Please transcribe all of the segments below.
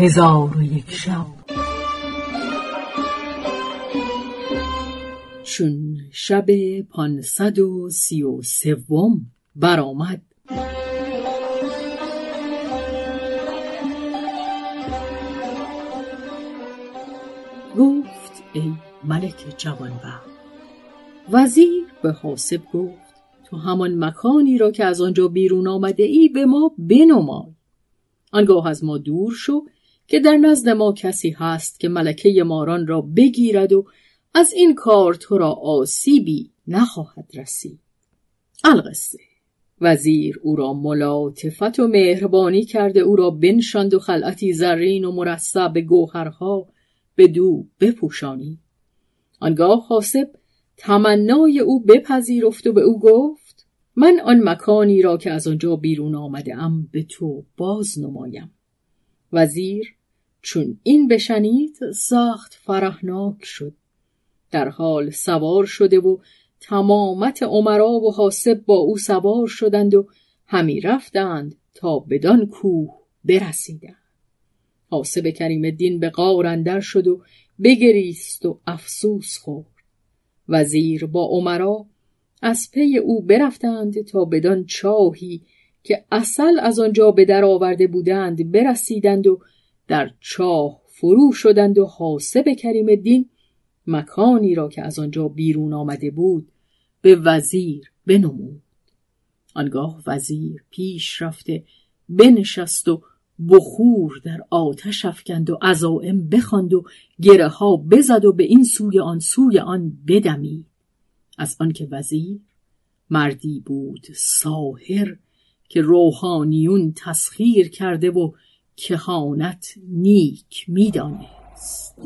هزار و یک شب. چون شب پانصد و سی و سوم برآمد. گفت ای ملک جوانبخت وزیر به حاسب گفت تو همان مکانی را که از آنجا بیرون آمده ای به ما بنمای. آنگاه از ما دور شو که در نزد ما کسی هست که ملکه ماران را بگیرد و از این کار تو را آسیبی نخواهد رسید. القصه. وزیر او را ملاطفت و مهربانی کرده او را بنشاند و خلعتی زرین و مرصع به گوهرها به دو بپوشانی. آنگاه حاسب تمنای او بپذیرفت و به او گفت من آن مکانی را که از آنجا بیرون آمده ام به تو باز نمایم. وزیر چون این بشنید سخت فرحناک شد. در حال سوار شده و تمامت عمرا و حاسب با او سوار شدند و همی رفتند تا بدان کوه برسیدند. حاسب کریم الدین به غار اندر شد و بگریست و افسوس خورد. وزیر با عمرا از پی او برفتند تا بدان چاهی که اصل از آنجا به در آورده بودند برسیدند و در چاه فرو شدند و حاسب کریم الدین مکانی را که از آنجا بیرون آمده بود به وزیر بنمود. آنگاه وزیر پیش رفته بنشست و بخور در آتش افکند و عزائم بخواند و گره ها بزد و به این سوی آن سوی آن بدمید. از آنکه وزیر مردی بود ساهر که روحانیون تسخیر کرده و کهانت نیک می‌دانست.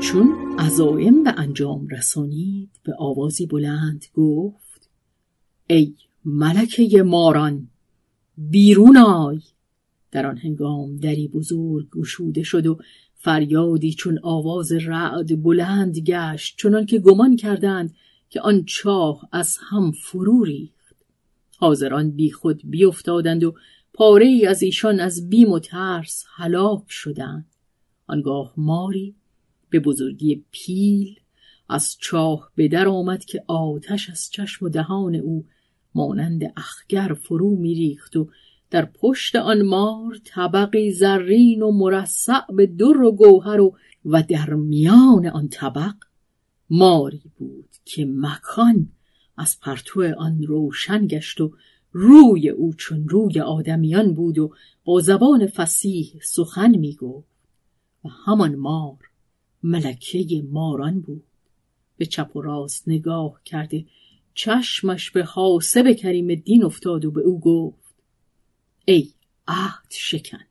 چون عزایم به انجام رسانید به آوازی بلند گفت ای ملکه ماران بیرون آی! در آن هنگام دری بزرگ گشوده شد و فریادی چون آواز رعد بلند گشت چنان که گمان کردند که آن چاه از هم فرو ریخت. حاضران بی خود بیافتادند و پاره ای از ایشان از بیم و ترس هلاک شدند. آنگاه ماری به بزرگی پیل از چاه به در آمد که آتش از چشم و دهان او مانند اخگر فرو میریخت و در پشت آن مار طبقی زرین و مرصع به در و گوهر و و در میان آن طبق ماری بود که مکان از پرتو آن روشن گشت و روی او چون روی آدمیان بود و با زبان فسیح سخن می‌گفت. و همان مار ملکه ماران بود. به چپ و راست نگاه کرده چشمش به حاسب کریم دین افتاد و به او گفت ای عهد شکن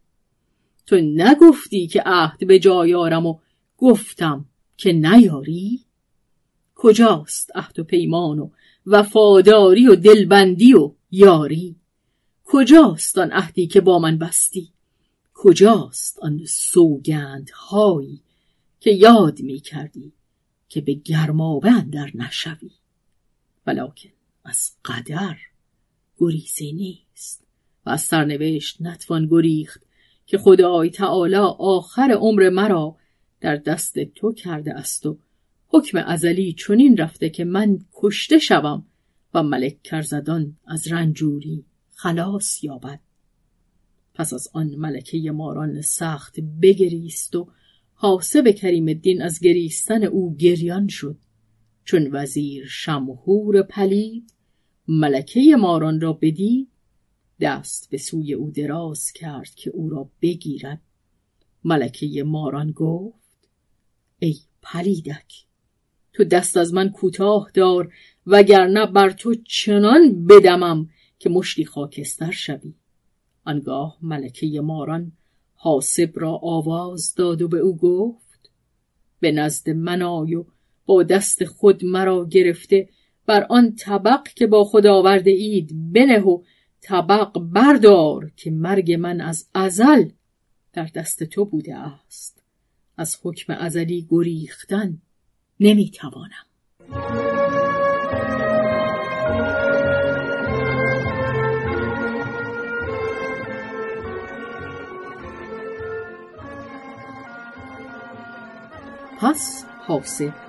تو نگفتی که عهد به جای آرم و گفتم که نیاری؟ کجاست عهد و پیمان و وفاداری و دلبندی و یاری؟ کجاست آن عهدی که با من بستی؟ کجاست آن سوگندهایی که یاد می کردی که به گرمابه اندر نشوی؟ ولیکن از قدر گریزی نیست و از سرنوشت نتوان گریخت که خدای تعالی آخر عمر مرا در دست تو کرده است و حکم ازلی چنین رفته که من کشته شوم و ملک کرزدان از رنجوری خلاص یابد. پس از آن ملکه ماران سخت بگریست و حاسب کریم الدین از گریستن او گریان شد. چون وزیر شمهور پلید ملکه ماران را بدید دست به سوی او دراز کرد که او را بگیرد. ملکه ماران گفت ای پلیدک تو دست از من کوتاه دار وگرنه بر تو چنان بدمم که مشتی خاکستر شوی. آنگاه ملکه ماران حاسب را آواز داد و به او گفت به نزد من آی و با دست خود مرا گرفته بر آن طبق که با خود آورده اید بنه و طبق بردار که مرگ من از ازل در دست تو بوده است. از حکم ازلی گریختن نمی‌توانم. پس حاسب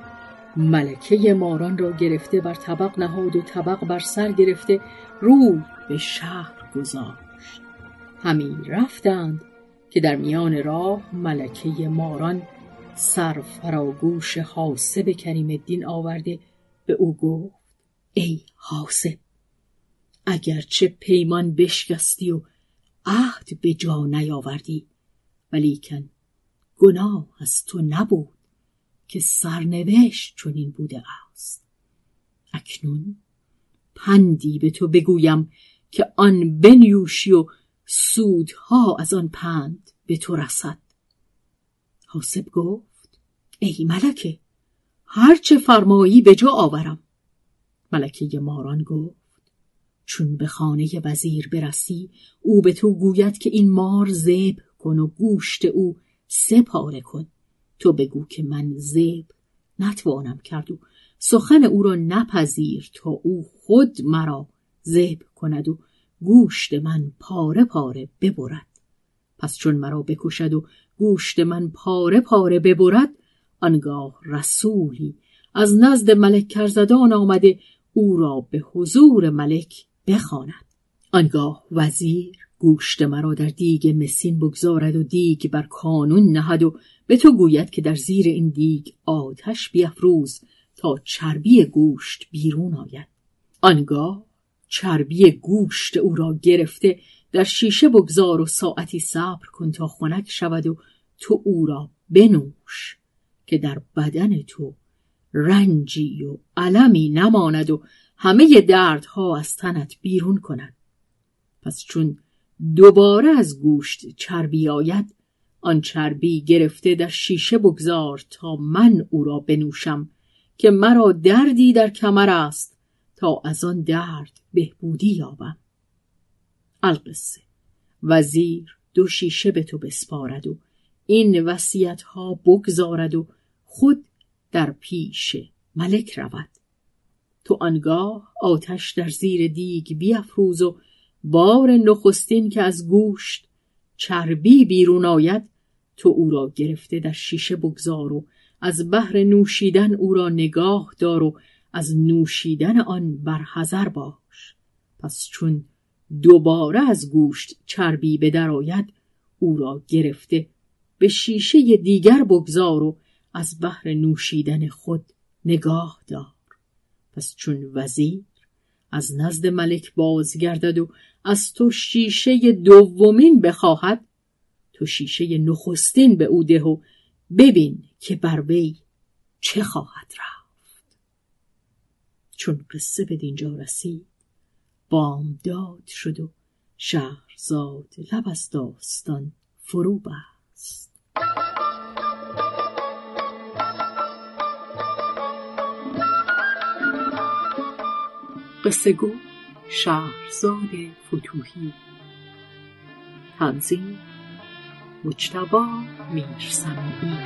ملکه ماران را گرفته بر طبق نهاد و طبق بر سر گرفته روی به شهر گذاشت. همی رفتند که در میان راه ملکه ماران سر فراگوش حاسب کریم الدین آورده. به او گفت ای حاسب اگرچه پیمان بشکستی و عهد به جا نیاوردی ولیکن گناه از تو نبود. که سرنوشت چنین بوده است. اکنون پندی به تو بگویم که آن بنیوشی و سودها از آن پند به تو رسد. حاسب گفت ای ملکه هرچه فرمایی به جا آورم. ملکه ماران گفت چون به خانه وزیر برسی او به تو گوید که این مار زیب کن و گوشت او سپاره کن. تو بگو که من زیب نتوانم کرد و سخن او را نپذیر تا او خود مرا زیب کند و گوشت من پاره پاره ببرد. پس چون مرا بکشد و گوشت من پاره پاره ببرد آنگاه رسولی از نزد ملک کرزدان آمده او را به حضور ملک بخواند. آنگاه وزیر گوشت مرا در دیگ مسین بگذارد و دیگ بر کانون نهد و به تو گوید که در زیر این دیگ آتش بیافروز تا چربی گوشت بیرون آید. آنگاه چربی گوشت او را گرفته در شیشه بگذار و ساعتی صبر کن تا خنک شود و تو او را بنوش که در بدن تو رنجی و علمی نماند و همه دردها از تنت بیرون کند. پس چون دوباره از گوشت چربی آید آن چربی گرفته در شیشه بگذار تا من او را بنوشم که مرا دردی در کمر است تا از آن درد بهبودی یابم. القصه. وزیر دو شیشه به تو بسپارد و این وسیعت ها بگذارد و خود در پیش ملک رود. تو آنگاه آتش در زیر دیگ بیافروز و بار نخستین که از گوشت چربی بیرون آید تو او را گرفته در شیشه بگذار و از بهر نوشیدن او را نگاه دار و از نوشیدن آن برحذر باش. پس چون دوباره از گوشت چربی به در آید او را گرفته به شیشه دیگر بگذار و از بهر نوشیدن خود نگاه دار. پس چون وزیر از نزد ملک بازگردد و از تو شیشه دومین بخواهد تو شیشه نخستین به او ده و ببین که بر وی چه خواهد رفت. چون قصه به دینجا رسید بامداد شد و شهرزاد لب از داستان فرو بست. قصه گو شهرزاد فتوهی تنظیم مجتبا میرسمی